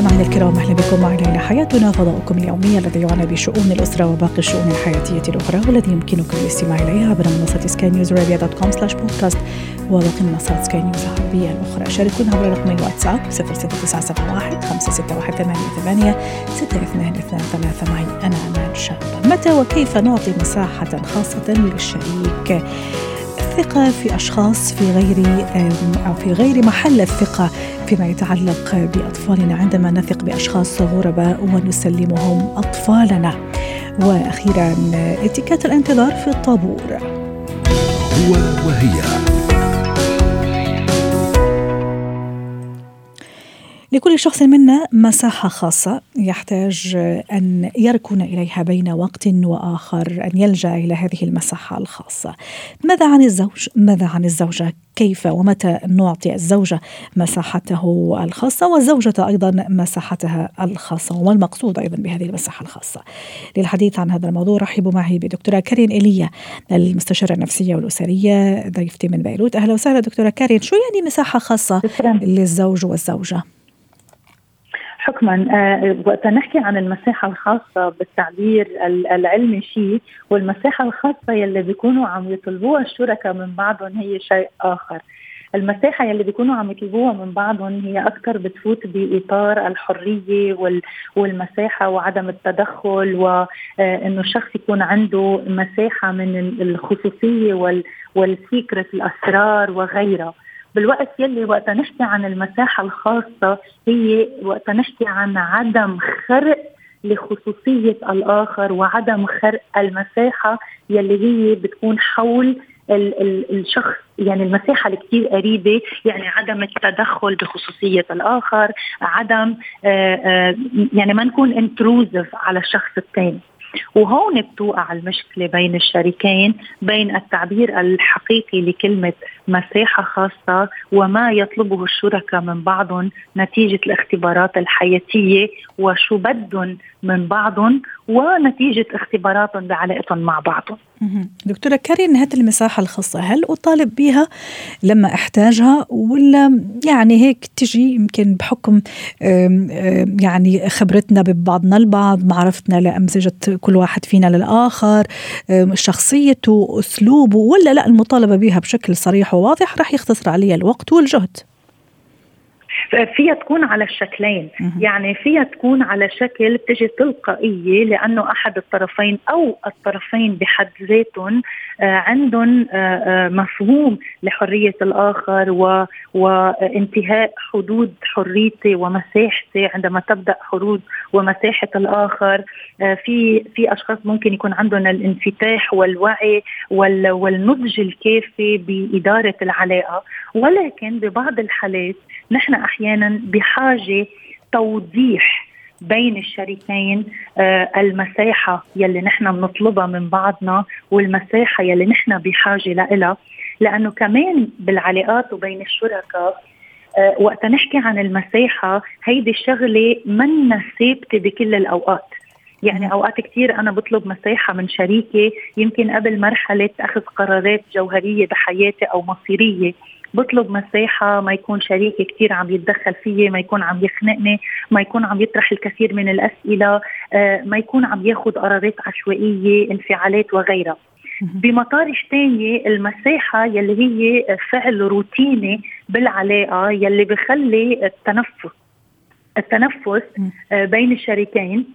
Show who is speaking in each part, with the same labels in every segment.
Speaker 1: مستمعينا الكرام أهلا بكم معنا إلى حياتنا فضاؤكم اليومي الذي يعنى بشؤون الأسرة وباقي الشؤون الحياتية الأخرى والذي يمكنكم الاستماع إليها عبر منصه Sky News Arabia dot com slash podcast وباقي منصات سكاي نيوز العربية الأخرى. شاركونا عبر رقم الواتساب 00971 561 88 622 معي أنا أمان شاب متى وكيف نعطي مساحة خاصة للشريك؟ الثقة في أشخاص في غير أو في غير محل الثقة فيما يتعلق بأطفالنا. عندما نثق بأشخاص غرباء ونسلمهم أطفالنا. وأخيرا اتكات الانتظار في الطابور.
Speaker 2: هو وهي.
Speaker 1: لكل شخص منا مساحة خاصة يحتاج أن يركن إليها بين وقت وآخر أن يلجأ إلى هذه المساحة الخاصة ماذا عن الزوج؟ ماذا عن الزوجة؟ كيف ومتى نعطي الزوجة مساحته الخاصة والزوجة أيضا مساحتها الخاصة وما المقصود أيضا بهذه المساحة الخاصة للحديث عن هذا الموضوع رحبوا معي بدكتورة كارين إيليا المستشارة النفسية والأسرية ضيفتي من بيروت أهلا وسهلا دكتورة كارين شو يعني مساحة خاصة للزوج والزوجة؟
Speaker 3: حكما آه وقت نحكي عن المساحة الخاصة بالتعبير العلمي شيء والمساحة الخاصة يلي بيكونوا عم يطلبوها الشركاء من بعضهم هي شيء آخر. المساحة يلي بيكونوا عم يطلبوها من بعضهم هي أكثر بتفوت بإطار الحرية والمساحة وعدم التدخل وإنه الشخص يكون عنده مساحة من الخصوصية والسيكرت الأسرار وغيرها. بالوقت يلي وقت نحكي عن المساحة الخاصة هي وقت نحكي عن عدم خرق لخصوصية الآخر وعدم خرق المساحة يلي هي بتكون حول ال ال الشخص. يعني المساحة اللي كثير قريبة يعني عدم التدخل بخصوصية الآخر عدم آآ آآ يعني ما نكون انتروزف على الشخص الثاني. وهون بتوقع المشكلة بين الشريكين بين التعبير الحقيقي لكلمة مساحة خاصة وما يطلبه الشركاء من بعضهم نتيجة الاختبارات الحياتية وشو بدهم من بعضهم ونتيجة اختباراتهم بعلاقتهم مع بعضهم.
Speaker 1: دكتورة كارين هذه المساحة الخاصة هل أطالب بها لما أحتاجها ولا يعني هيك تجي يمكن بحكم يعني خبرتنا ببعضنا البعض معرفتنا لأمزجة كل واحد فينا للآخر شخصيته أسلوبه ولا لا المطالبة بها بشكل صريح وواضح رح يختصر علي الوقت والجهد.
Speaker 3: فيها تكون على الشكلين. يعني فيها تكون على شكل بتجي تلقائية لأنه أحد الطرفين أو الطرفين بحد ذاتهم آه، عندهم آه، آه، مفهوم لحرية الآخر وانتهاء حدود حريتي ومساحتي. عندما تبدأ حدود ومساحة الآخر في في أشخاص ممكن يكون عندهم الانفتاح والوعي والنضج الكافي بإدارة العلاقة. ولكن ببعض الحالات نحن أحيانا بحاجة توضيح بين الشريكين آه المساحة يلي نحن بنطلبها من بعضنا والمساحة يلي نحن بحاجة لها لأنه كمان بالعلاقات وبين الشركاء آه وقت نحكي عن المساحة هيدي الشغلة منا ثابتة بكل الأوقات. يعني أوقات كثير أنا بطلب مساحة من شريكي يمكن قبل مرحلة أخذ قرارات جوهرية بحياتي أو مصيرية. بطلب مساحة ما يكون شريكي كثير عم يتدخل فيي ما يكون عم يخنقني ما يكون عم يطرح الكثير من الأسئلة آه، ما يكون عم ياخذ قرارات عشوائية انفعالات وغيرها. بمطارح ثانية المساحة يلي هي فعل روتيني بالعلاقة يلي بخلي التنفس التنفس آه، بين الشريكين.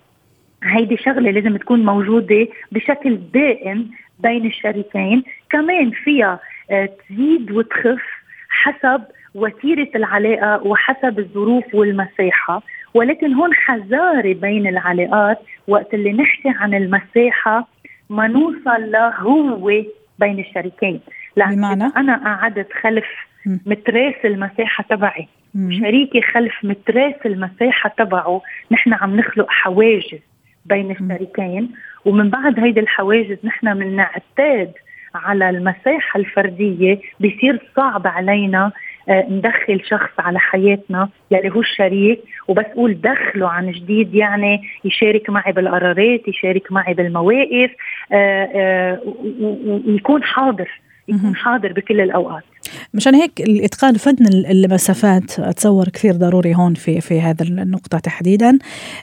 Speaker 3: هيدي شغلة لازم تكون موجودة بشكل دائم بين الشريكين. كمان فيها آه، تزيد وتخف حسب وتيرة العلاقة وحسب الظروف والمساحة. ولكن هون حذاري بين العلاقات وقت اللي نحكي عن المساحة ما نوصل لهو بين الشريكين.
Speaker 1: لأن بمعنى؟
Speaker 3: أنا قعدت خلف متراس المساحة تبعي. شريكي خلف متراس المساحة تبعه. نحن عم نخلق حواجز بين الشريكين. ومن بعد هيدي الحواجز نحن بنعتاد على المساحة الفردية بصير صعب علينا آه، ندخل شخص على حياتنا يلي هو الشريك. وبس قول دخله عن جديد يعني يشارك معي بالقرارات يشارك معي بالمواقف ويكون حاضر يكون حاضر بكل الأوقات.
Speaker 1: مشان هيك الإتقان فن المسافات أتصور كثير ضروري هون في في هذا النقطة تحديدا.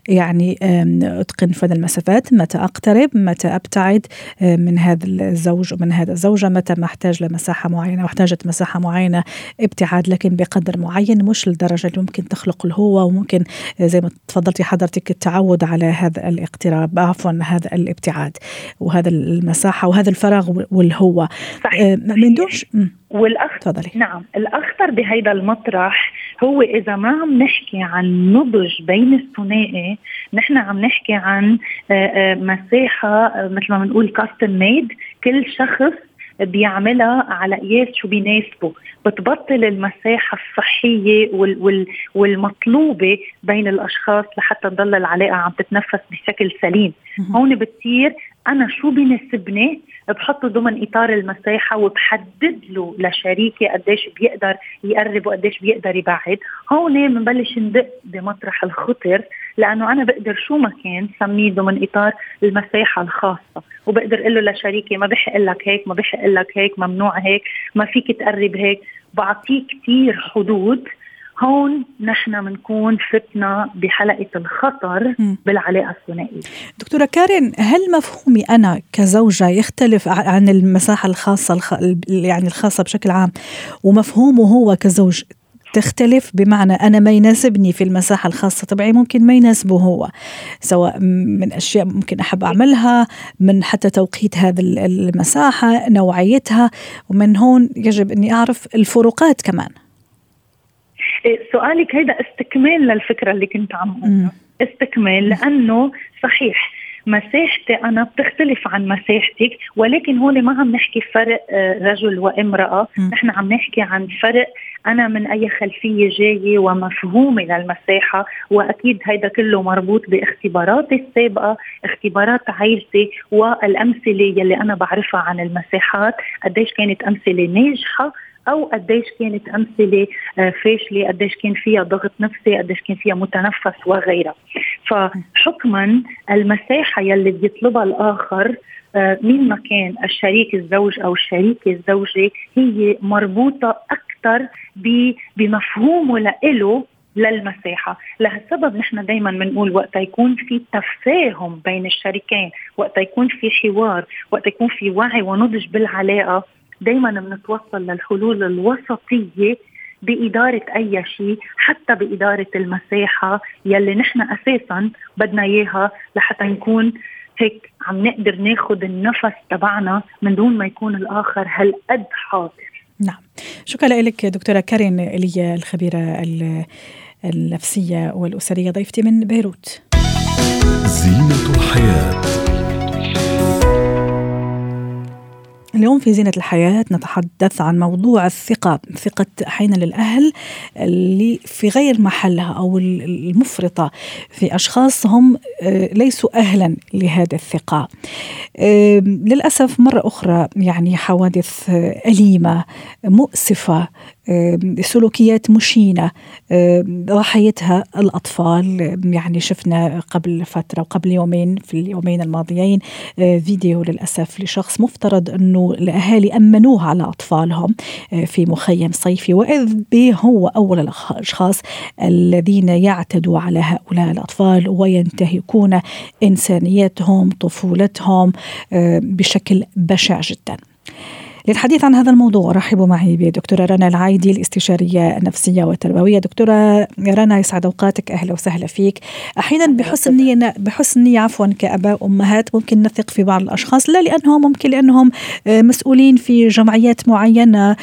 Speaker 1: يعني أتقن فن المسافات متى أقترب متى أبتعد من هذا الزوج ومن هذا الزوجة متى ما أحتاج لمساحة معينة واحتاجت مساحة معينة ابتعاد لكن بقدر معين مش للدرجه اللي ممكن تخلق الهوه وممكن زي ما تفضلتي حضرتك التعود على هذا الاقتراب عفوا هذا الابتعاد وهذا المساحة وهذا الفراغ والهوه صحيح. من دونش
Speaker 3: والاخطر نعم الأخطر بهيدا المطرح هو إذا ما عم نحكي عن نضج بين الثنائي نحن عم نحكي عن آه، آه، مساحة آه، مثل ما بنقول كاستم ميد كل شخص بيعملها على قياس شو بيناسبه. بتبطل المساحة الصحية وال وال والمطلوبة بين الأشخاص لحتى تضل العلاقة عم تتنفس بشكل سليم. هون بتصير أنا شو بيناسبني بحطه ضمن إطار المساحة وبحدد له لشريكي قديش بيقدر يقرب وقديش بيقدر يبعد، هون بنبلش ندق بمطرح الخطر لأنه أنا بقدر شو ما كان سميه ضمن إطار المساحة الخاصة، وبقدر أقول له لشريكي ما بحق لك هيك، ما بحق لك هيك، ممنوع هيك، ما فيك تقرب هيك، بعطيه كثير حدود هون نحن بنكون فتنا بحلقة الخطر بالعلاقة الثنائية.
Speaker 1: دكتورة كارين هل مفهومي أنا كزوجة يختلف عن المساحة الخاصة الخ... يعني الخاصة بشكل عام ومفهومه هو كزوج تختلف؟ بمعنى أنا ما يناسبني في المساحة الخاصة تبعي ممكن ما يناسبه هو سواء من أشياء ممكن أحب أعملها من حتى توقيت هذه المساحة نوعيتها ومن هون يجب أني أعرف الفروقات كمان.
Speaker 3: سؤالك هيدا استكمال للفكرة اللي كنت عم أقولها. استكمال لأنه صحيح مساحتي أنا بتختلف عن مساحتك ولكن هون ما عم نحكي فرق آه، رجل وامرأة. نحن عم نحكي عن فرق أنا من أي خلفية جاية ومفهومي للمساحة وأكيد هيدا كله مربوط باختباراتي السابقة اختبارات عائلتي والأمثلة يلي أنا بعرفها عن المساحات. قديش كانت أمثلة ناجحة أو قديش كانت أمثلة آه، فاشلة قديش كان فيها ضغط نفسي قديش كان فيها متنفس وغيرها. فحكما المساحة يلي بيطلبها الآخر آه، مين ما كان الشريك الزوج أو الشريكة الزوجة هي مربوطة أكثر بمفهومه لإله للمساحة. لهالسبب نحن دايما بنقول وقت يكون في تفاهم بين الشريكين وقت يكون في حوار وقت يكون في وعي ونضج بالعلاقة دائما بنتوصل للحلول الوسطية بإدارة أي شيء حتى بإدارة المساحة يلي نحن أساسا بدنا إياها لحتى نكون هيك عم نقدر ناخذ النفس تبعنا من دون ما يكون الآخر هالقد حاضر.
Speaker 1: نعم. شكرا لك دكتورة كارين إلي الخبيرة النفسية والأسرية ضيفتي من بيروت. اليوم في زينة الحياة نتحدث عن موضوع الثقة ثقة أحيانا للأهل اللي في غير محلها أو المفرطة. في أشخاص هم آه، ليسوا أهلا لهذه الثقة. للأسف مرة أخرى يعني حوادث أليمة مؤسفة سلوكيات مشينة. ضحيتها الأطفال. يعني شفنا قبل فترة وقبل يومين في اليومين الماضيين فيديو للأسف لشخص مفترض أنه الأهالي أمنوه على أطفالهم في مخيم صيفي وإذ به هو أول الأشخاص الذين يعتدوا على هؤلاء الأطفال وينتهكون إنسانيتهم طفولتهم بشكل بشع جدا. للحديث عن هذا الموضوع أرحب معي بدكتورة رنا العايدي الاستشارية النفسية والتربوية. دكتورة رنا يسعد أوقاتك. أهلا وسهلا فيك. أحيانا بحسن نية بحسن نية عفوا كأباء وأمهات ممكن نثق في بعض الأشخاص. لا لأنهم ممكن لأنهم آه، مسؤولين في جمعيات معينة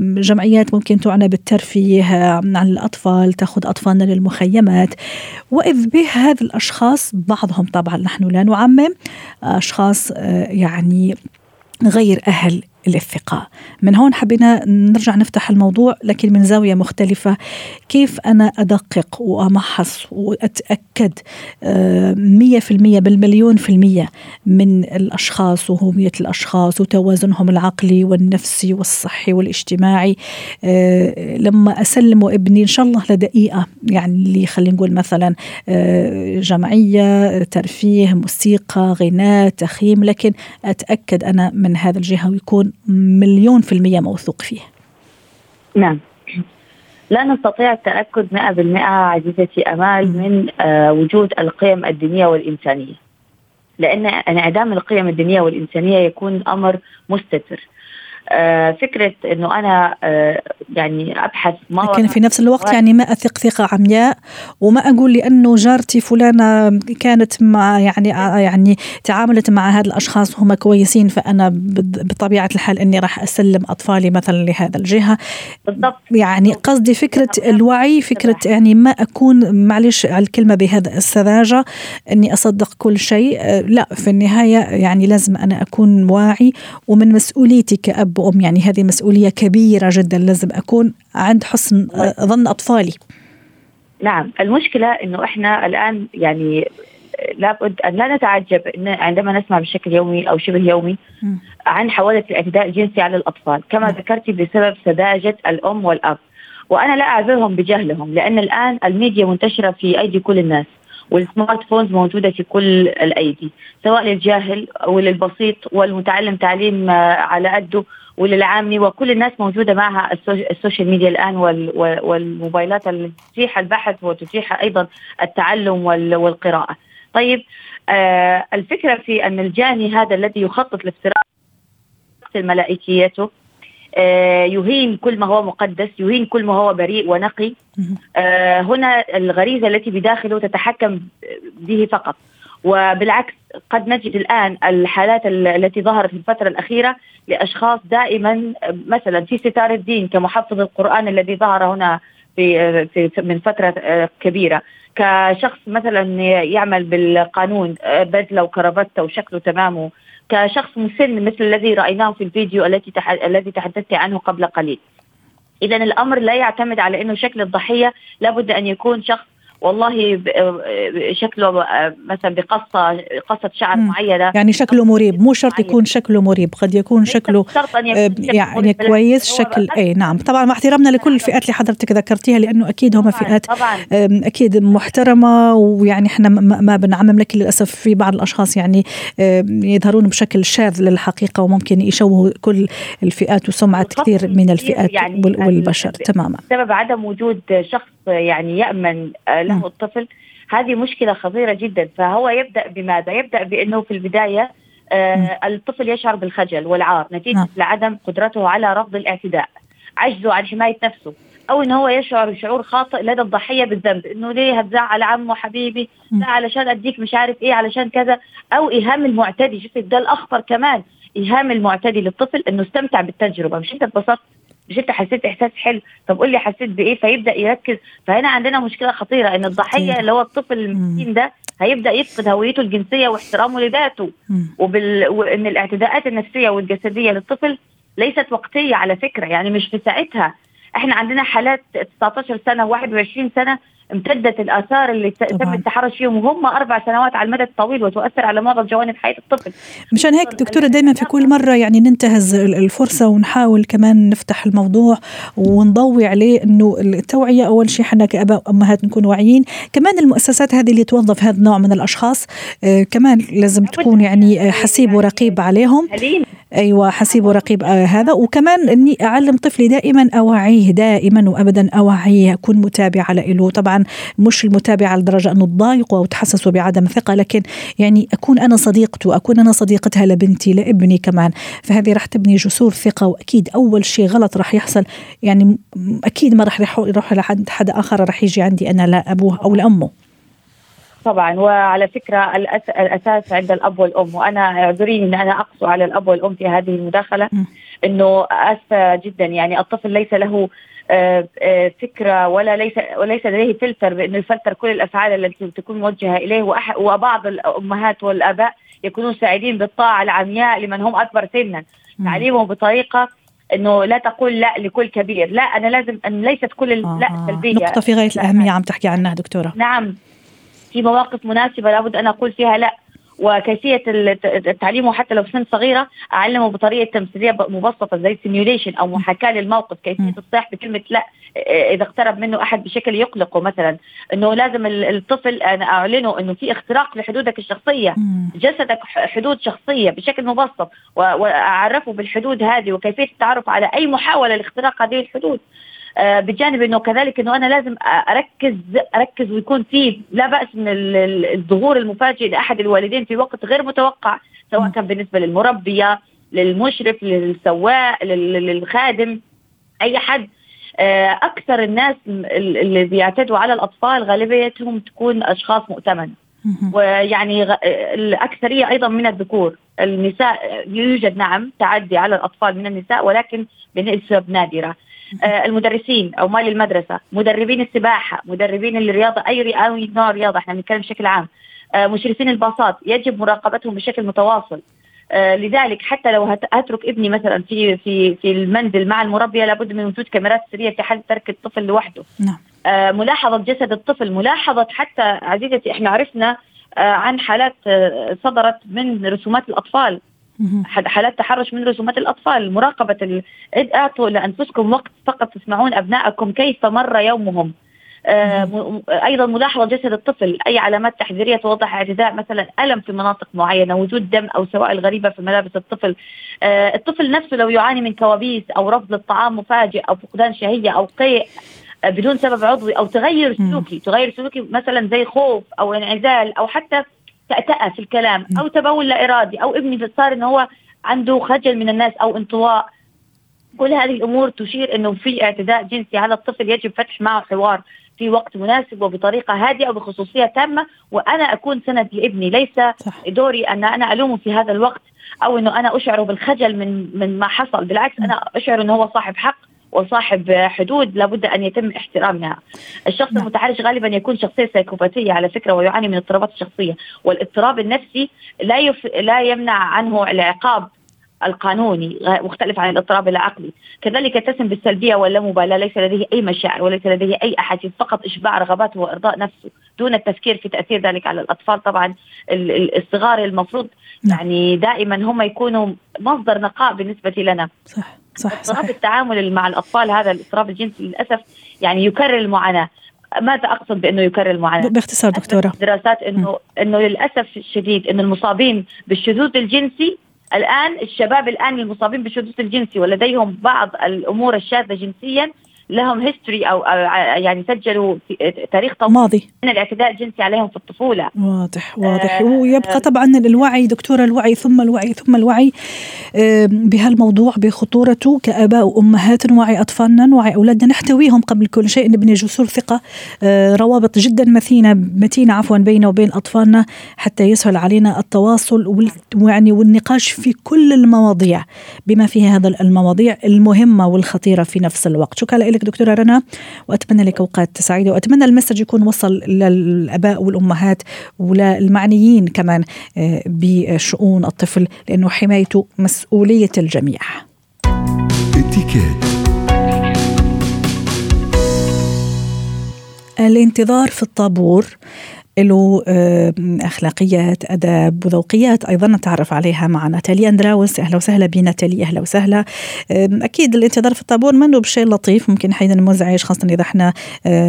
Speaker 1: جمعيات ممكن تعنى بالترفيه عن الأطفال تأخذ أطفالنا للمخيمات. وإذ به هذه الأشخاص بعضهم طبعا نحن لا نعمم أشخاص آه، يعني غير أهل الثقة من هون حبينا نرجع نفتح الموضوع لكن من زاوية مختلفة. كيف أنا أدقق وأمحص وأتأكد آه، مية في المية بالمليون في المية من الأشخاص وهوية الأشخاص وتوازنهم العقلي والنفسي والصحي والاجتماعي؟ آه، لما أسلم ابني إن شاء الله لدقيقة يعني اللي خلينا نقول مثلا آه، جمعية ترفيه موسيقى غناء تخييم لكن أتأكد أنا من هذا الجهة ويكون مليون في المية موثوق فيه.
Speaker 4: نعم. لا نستطيع التأكد 100% عزيزتي أمال من آه وجود القيم الدينية والإنسانية. لأن انعدام القيم الدينية والإنسانية يكون أمر مستتر. فكرة إنه أنا آه، يعني أبحث
Speaker 1: ما لكن في نفس الوقت يعني ما أثق ثقة عمياء وما أقول لأنه جارتي فلانة كانت مع يعني آه، يعني تعاملت مع هذا الأشخاص هم كويسين فأنا بطبيعة الحال إني راح أسلم أطفالي مثلا لهذا الجهة. بالضبط. يعني قصدي فكرة الوعي فكرة يعني ما أكون معلش على الكلمة بهذا السذاجة إني أصدق كل شيء. لا في النهاية يعني لازم أنا أكون واعي ومن مسؤوليتي كأب وأم يعني هذه مسؤولية كبيرة جدا لازم أكون عند حسن ظن أطفالي.
Speaker 4: نعم المشكلة إنه إحنا الآن يعني لابد أن لا نتعجب إن عندما نسمع بشكل يومي أو شبه يومي عن حوادث الاعتداء الجنسي على الأطفال كما ذكرتي بسبب سذاجة الأم والأب. وأنا لا أعذرهم بجهلهم لأن الآن الميديا منتشرة في أيدي كل الناس. وال smart phones موجودة في كل الأيدي سواء للجاهل وللبسيط والمتعلم تعليم آه، على قده وللعامي وكل الناس موجودة معها ال social media الآن والموبايلات اللي تتيح البحث وتتيح أيضا التعلم والقراءة. طيب آه الفكرة في أن الجاني هذا الذي يخطط لافتراس ملائكيته يهين كل ما هو مقدس يهين كل ما هو بريء ونقي. آه، هنا الغريزة التي بداخله تتحكم به فقط. وبالعكس قد نجد الآن الحالات التي ظهرت في الفترة الأخيرة لأشخاص دائما مثلا في ستار الدين كمحفظ القرآن الذي ظهر هنا في, في من فترة آه، كبيرة. كشخص مثلا يعمل بالقانون بدلة وكرافته وشكله تمامه كشخص مسن مثل الذي رأيناه في الفيديو التي تح... الذي تحدثت عنه قبل قليل. اذا الأمر لا يعتمد على إنه شكل الضحية لابد أن يكون شخص والله شكله مثلا بقصة قصة شعر معينة.
Speaker 1: يعني شكله مريب. مو شرط يكون شكله مريب قد يكون شكله آه، يعني كويس شكل. اي نعم. طبعا مع احترامنا لكل الفئات اللي حضرتك ذكرتيها لأنه أكيد هم فئات طبعا. أكيد محترمة ويعني إحنا ما بنعمم لكن للأسف في بعض الأشخاص يعني يظهرون بشكل شاذ للحقيقة وممكن يشوهوا كل الفئات وسمعة كثير من الفئات يعني والبشر تماما.
Speaker 4: بسبب عدم وجود شخص يعني يأمن آه، له الطفل. هذه مشكلة خطيرة جدا. فهو يبدأ بماذا؟ يبدأ بأنه في البداية آه الطفل يشعر بالخجل والعار نتيجة نعم. لعدم قدرته على رفض الاعتداء عجزه عن حماية نفسه أو انه هو يشعر بشعور خاطئ لدى الضحية بالذنب إنه ليه هتزعل عمه حبيبي؟ لا علشان أديك مش عارف إيه علشان كذا. أو إيهام المعتدي. شوف ده الأخطر كمان. إيهام المعتدي للطفل إنه استمتع بالتجربة. مش أنت اتبسطت؟ مش انت حسيت إحساس حلو. طب قول لي حسيت بإيه؟ فيبدأ يركز. فهنا عندنا مشكلة خطيرة إن الضحية اللي هو الطفل المسكين ده هيبدأ يفقد هويته الجنسية واحترامه لذاته. وبال... وإن الاعتداءات النفسية والجسدية للطفل ليست وقتية على فكرة. يعني مش في ساعتها. إحنا عندنا حالات 19 سنة و21 سنة امتدت الآثار اللي تم التحرش فيهم وهم أربع سنوات على المدى الطويل وتؤثر على معظم جوانب حياة الطفل.
Speaker 1: مشان هيك دكتورة دائما في كل مرة يعني ننتهز الفرصة ونحاول كمان نفتح الموضوع ونضوي عليه إنه التوعية أول شيء إحنا كأباء وأمهات نكون واعيين، كمان المؤسسات هذه اللي توظف هذا النوع من الأشخاص آه كمان لازم تكون يعني حسيب ورقيب عليهم. أيوه حسيب ورقيب آه هذا. وكمان إني أعلم طفلي دائما اوعيه دائما وابدا اوعيه اكون متابعه له طبعا مش المتابعه لدرجة أنه تضايقه أو تحسسه بعدم ثقة لكن يعني أكون أنا صديقته اكون أنا صديقتها لبنتي لابني كمان. فهذه راح تبني جسور ثقة وأكيد أول شيء غلط راح يحصل. يعني أكيد ما راح يروح لحد حد آخر راح يجي عندي أنا لابوه أو لأمه.
Speaker 4: طبعا. وعلى فكرة الأساس عند الأب والأم وأنا أعذريني إن أنا اقسو على الأب والأم في هذه المداخلة إنه اسفه جدا. يعني الطفل ليس له آه، آه، فكرة ولا ليس وليس لديه فلتر بانه يفلتر كل الأفعال التي تكون موجهة إليه. وبعض الأمهات والآباء يكونون سعيدين بالطاعة العمياء لمن هم أكبر سنا. تعليمه بطريقة إنه لا تقول لا لكل كبير. لا أنا لازم أن ليست كل
Speaker 1: آه
Speaker 4: لا
Speaker 1: آه.
Speaker 4: سلبيه
Speaker 1: نقطة في غاية الأهمية عم تحكي عنها دكتورة.
Speaker 4: نعم. في مواقف مناسبة لابد أن أقول فيها لا وكيفية الت- التعليم وحتى لو في سن صغيرة أعلمه بطريقة تمثيلية مبسطة زي simulation أو محاكاة للموقف
Speaker 1: كيفية.
Speaker 4: الصياح بكلمة لا إذا اقترب منه أحد بشكل يقلقه مثلا إنه لازم ال- الطفل أنا أعلنه إنه في اختراق لحدودك
Speaker 1: الشخصية.
Speaker 4: جسدك حدود شخصية بشكل مبسط وأعرفه بالحدود هذه وكيفية التعرف على أي محاولة لاختراق هذه الحدود بجانب إنه كذلك إنه أنا لازم أركز أركز ويكون في لا بأس من ال- ال- الظهور المفاجئ لأحد الوالدين في وقت غير متوقع سواء كان بالنسبة للمربية للمشرف للسواق لل- للخادم أي حد. آه، أكثر الناس ال- اللي بيعتدوا على الأطفال غالبيتهم تكون أشخاص مؤتمن. ويعني الأكثرية أيضا من الذكور. النساء يوجد نعم تعدي على الأطفال من النساء ولكن بنسب نادرة. آه، المدرسين أو مال المدرسة مدربين السباحة مدربين الرياضة أي ري- أي نوع رياضة إحنا بنتكلم بشكل عام. آه، مشرفين الباصات يجب مراقبتهم بشكل متواصل. آه، لذلك حتى لو هت- هترك ابني مثلا في في في المنزل مع المربيه لابد من وجود كاميرات سرية في حال ترك الطفل لوحده.
Speaker 1: نعم.
Speaker 4: آه، ملاحظة جسد الطفل ملاحظة حتى عزيزتي إحنا عرفنا آه، عن حالات آه، صدرت من رسومات. حد- حالات تحرش من رسومات الأطفال مراقبة ال... إد- أعطوا لأنفسكم وقت فقط تسمعون أبنائكم كيف مر يومهم. آه، أيضا ملاحظة جسد الطفل أي علامات تحذيرية توضح اعتداء مثلا ألم في مناطق معينة وجود دم أو سوائل غريبة في ملابس الطفل. آه، الطفل نفسه لو يعاني من كوابيس أو رفض للطعام مفاجئ أو فقدان شهية أو قيء آه، بدون سبب عضوي أو تغير. سلوكي تغير سلوكي مثلا زي خوف أو انعزال أو حتى تأتأة في الكلام أو تبول لا إرادي أو ابني صار إنه هو عنده خجل من الناس أو انطواء. كل هذه الأمور تشير إنه في اعتداء جنسي. على الطفل يجب فتح معه حوار في وقت مناسب وبطريقة هادئة وبخصوصية تامة وأنا أكون سند لابني. ليس
Speaker 1: صح.
Speaker 4: دوري أن أنا ألومه في هذا الوقت أو إنه أنا اشعره بالخجل من من ما حصل. بالعكس أنا أشعر إنه هو صاحب حق. وصاحب حدود لابد أن يتم احترامها. الشخص
Speaker 1: نعم.
Speaker 4: المتحرش غالبا يكون شخصية سيكوباتيه على فكرة ويعاني من اضطرابات الشخصيه، والاضطراب النفسي لا يف... لا يمنع عنه العقاب القانوني مختلف عن الاضطراب العقلي كذلك يتسم بالسلبية واللامبالاة ليس لديه أي مشاعر وليس لديه أي أحاسيس فقط إشباع رغباته وإرضاء نفسه دون التفكير في تأثير ذلك على الأطفال طبعا ال- ال- الصغار المفروض
Speaker 1: نعم.
Speaker 4: يعني دائما هم يكونوا مصدر نقاء بالنسبة لنا
Speaker 1: صح صح
Speaker 4: اضطراب التعامل مع الأطفال هذا الاضطراب الجنسي للأسف يعني يكرر المعاناة. ماذا أقصد بأنه يكرر المعاناة؟
Speaker 1: ب- باختصار دكتورة.
Speaker 4: دراسات انه إنه للأسف الشديد إنه المصابين بالشذوذ الجنسي الآن الشباب الآن المصابين بالشذوذ الجنسي ولديهم بعض الأمور الشاذة جنسيا لهم هيستوري أو أو يعني سجلوا تاريخ طويل
Speaker 1: ماضي.
Speaker 4: من الاعتداء الجنسي عليهم في الطفولة.
Speaker 1: واضح واضح.
Speaker 4: آه،
Speaker 1: ويبقى طبعا الوعي دكتورة الوعي ثم الوعي ثم الوعي آه، بهالموضوع بخطورته كآباء وأمهات نوعي أطفالنا نوعي أولادنا. نحتويهم قبل كل شيء. نبني جسور ثقة. آه، روابط جدا متينة متينة عفوا بيننا وبين أطفالنا حتى يسهل علينا التواصل ويعني والنقاش في كل المواضيع. بما فيها هذا المواضيع المهمة والخطيرة في نفس الوقت. شكرا لك دكتورة رنا وأتمنى لك أوقات سعيدة وأتمنى المسج يكون وصل للآباء والأمهات وللمعنيين كمان آه، بشؤون الطفل لأنه حمايته مسؤولية الجميع. الانتظار في الطابور له أخلاقيات آداب وذوقيات أيضا نتعرف عليها مع ناتاليا أندراوس. أهلا وسهلا بناتاليا أهلا وسهلا. أكيد الانتظار في الطابور منه بشيء لطيف. ممكن أحيانا مزعج خاصة إذا إحنا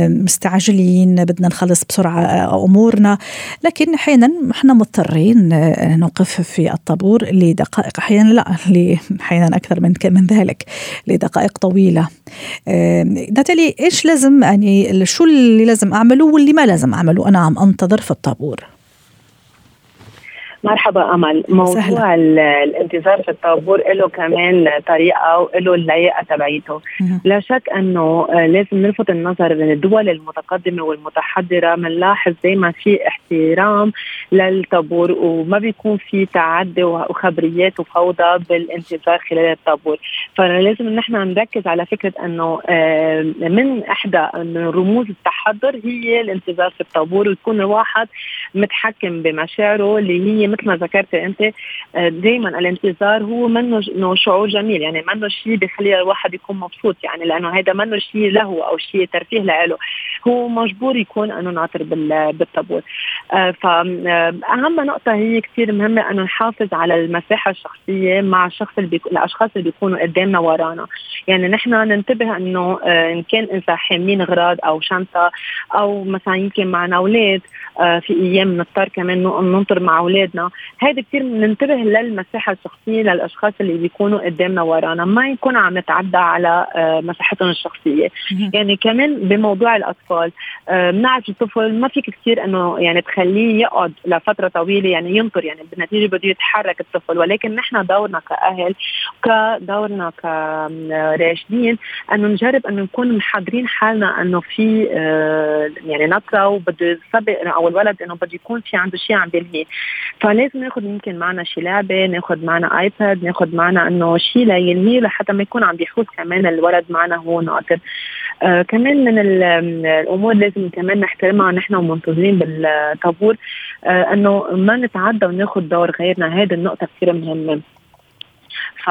Speaker 1: مستعجلين بدنا نخلص بسرعة آه، أمورنا. لكن أحيانا إحنا مضطرين آه، نوقف في الطابور لدقائق. أحيانا لا أحيانا أكثر من من ذلك لدقائق طويلة. ناتالي إيش لازم يعني شو اللي لازم أعمله واللي ما لازم أعمله؟ أنا عم انتظر في الطابور.
Speaker 5: مرحبا أمل موضوع
Speaker 1: سهلا.
Speaker 5: ال- الانتظار في الطابور له كمان طريقة وله اللياقة تبعيته. لا شك أنه آه، لازم نلفت النظر من الدول المتقدمة والمتحضرة بنلاحظ دائما في احترام للطابور وما بيكون في تعدي وخبريات وفوضى بالانتظار خلال الطابور فلازم ان إحنا نركز على فكرة أنه آه، من إحدى من رموز التحضر هي الانتظار في الطابور ويكون الواحد متحكم بمشاعره اللي هي مثل ما ذكرتي أنت آه، دائما الانتظار هو منه شعور جميل يعني منه شيء بخلي الواحد يكون مبسوط يعني لأنه هذا منه شيء له أو شيء ترفيه له هو مجبور يكون أنه ناطر بالطابور. آه، فاهم نقطة هي كثير مهمة أنه نحافظ على المساحة الشخصية مع الشخص اللي بيكون الأشخاص اللي بيكونوا قدامنا ورانا. يعني نحن ننتبه أنه آه، إن كان إذا حاملين اغراض أو شنطة أو مثلا يمكن معنا أولاد آه، في أيام نضطر كمان ننطر مع أولادنا. هذا كثير ننتبه للمساحة الشخصية للأشخاص اللي بيكونوا قدامنا ورانا. ما يكون عم نتعدى على مساحتهم الشخصية. يعني كمان بموضوع الأطفال بنعرف الطفل ما فيك كثير إنه يعني تخليه يقعد لفترة طويلة يعني ينطر يعني بالنتيجة بده يتحرك الطفل. ولكن نحن دورنا كأهل كدورنا كراشدين إنه نجرب إنه نكون محضرين حالنا إنه في آه، يعني نطرة وبده يسبق أو الولد إنه بده يكون في عنده شيء عم بيلهي فلازم ناخذ يمكن معنا شي لعبة ناخذ معنا ايباد ناخذ معنا إنه شيء ليلهيه لحتى ما يكون عم بيحوس كمان الولد معنا هو ناطر. آه كمان من الأمور لازم كمان نحترمها نحن ومنتظرين بالطابور آه إنه ما نتعدى وناخذ دور غيرنا. هذه النقطة كثير مهمة. ف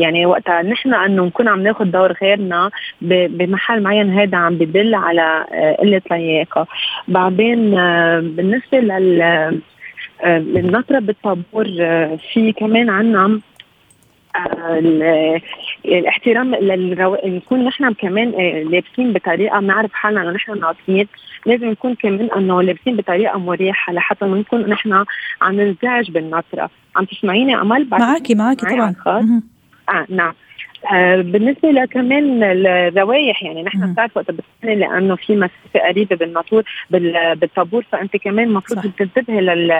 Speaker 5: يعني وقتها نحن إنه نكون عم ناخذ دور غيرنا بمحل معين هذا عم بدل على آه، قلة لياقة. بعدين آه، بالنسبة لل آه، النطره بالطابور في كمان عنا الاحترام للرو... نكون نحن كمان لابسين بطريقة بنعرف حالنا إنه نحن ناطرين لازم نكون كمان إنه لابسين بطريقة مريحة لحتى ما نكون نحن عم ننزعج بالنطره عم تسمعيني أمل؟
Speaker 1: معك معك طبعا.
Speaker 5: آه نعم. آه بالنسبة لكمان الروايح يعني نحن بتعرف وقت بتستني لأنه في مسافة قريبة بالناطور بالطابور فأنت كمان المفروض تنتبهي لل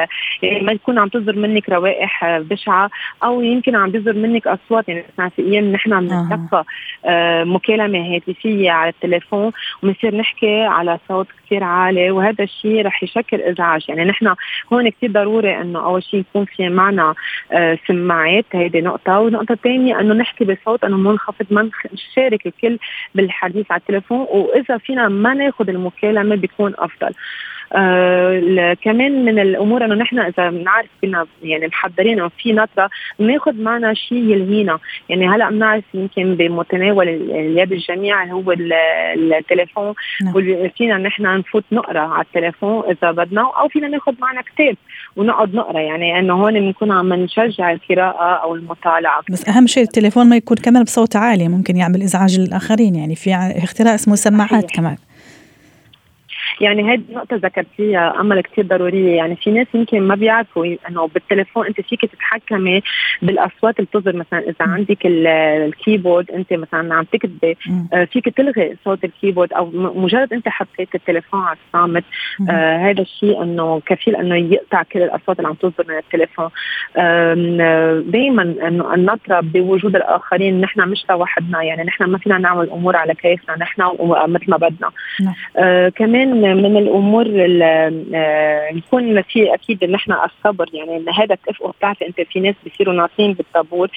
Speaker 5: يعني ما يكون عم تصدر منك روائح بشعة أو يمكن عم بيصدر منك أصوات يعني نحن في أيام نحن عم نتلقى آه مكالمة هاتفية على التليفون وبنصير نحكي على صوت كثير عالي وهذا الشيء رح يشكل إزعاج. يعني نحن هون كثير ضروري إنه أول شيء يكون في معنا آه سماعات هيدي نقطة. والنقطه الثانية إنه نحكي بصوت أنه منخفض ما نشارك الكل بالحديث على التليفون وإذا فينا ما ناخذ المكالمة بيكون أفضل. آه كمان من الأمور إنه نحن إذا بنعرف كنا يعني محضرين إنه في نطره بناخذ معنا شيء يلهينا. يعني هلأ بنعرف يمكن بمتناول اليد الجميع هو التليفون. نعم. فينا نحن نفوت نقرأ على التليفون إذا بدنا أو فينا ناخذ معنا كتاب ونقعد نقرأ. يعني إنه هون بنكون عم نشجع القراءة أو المطالعة.
Speaker 1: بس أهم شيء التليفون ما يكون كمان بصوت عالي ممكن يعمل إزعاج للآخرين. يعني في اختراع اسمه سماعات كمان.
Speaker 5: يعني هذه النقطة ذكرتيها أمل كثير ضرورية. يعني في ناس يمكن ما بيعرفوا إنه بالتليفون أنت فيك تتحكمي بالأصوات اللي بتصدر. مثلا إذا عندك الكيبورد أنت مثلا عم تكتبي آه، فيك تلغي صوت الكيبورد أو مجرد أنت حطيت التليفون على الصامت. آه هذا الشيء إنه كفيل إنه يقطع كل الأصوات اللي عم تصدر من التليفون. دائما إنه النطره بوجود الآخرين نحن مش لوحدنا. يعني نحن ما فينا نعمل الأمور على كيفنا. نحن مثل ما بدنا. نعم. آه كمان من الأمور اللي نكون في أكيد إن إحنا الصبر يعني إن هذا اتفقوا بتعرفي أنت في ناس بيصيروا ناطين بالطابور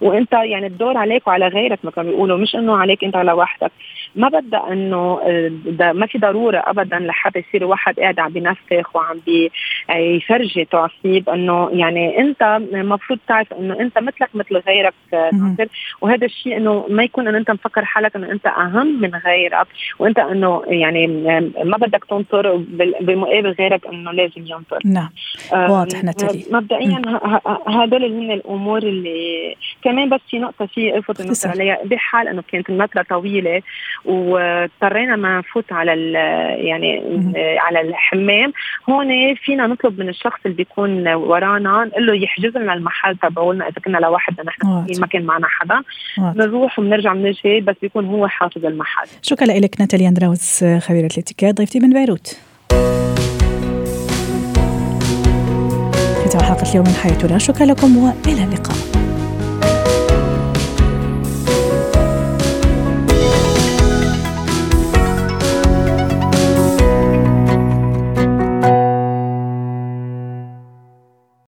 Speaker 5: وأنت يعني الدور عليك وعلى غيرك ما كانوا بيقولوا مش إنه عليك أنت على وحدك. ما بدها إنه ما في ضرورة ابدا لحتى يصير واحد قاعد عم بينفخ وعم بيفرجي تعصيب إنه يعني أنت المفروض تعرف إنه أنت مثلك مثل غيرك ناصر وهذا الشيء إنه ما يكون إنه أنت مفكر حالك إنه أنت أهم من غيرك. وأنت إنه يعني ما بدك تنطر بمقابل غيرك إنه لازم ينطر.
Speaker 1: نعم. واضح نتالي
Speaker 5: مبدئيا هدول هن الأمور اللي كمان بس في نقطة في الفت النظر عليها بحال أنه كانت النطره طويلة واضطرينا ما نفوت على يعني على الحمام. هون فينا نطلب من الشخص اللي بيكون ورانا نقول له يحجز لنا المحل تبعولنا إذا كنا لوحدنا نحن ما كان معنا حدا. بنروح وبنرجع بنجي بس بيكون هو حافظ المحل.
Speaker 1: شكرا لك ناتاليا أندراوس خبيرة الاتيكيت ضيفتي من بيروت. ختام حلقة اليوم من حياتنا. شكرا لكم وإلى اللقاء.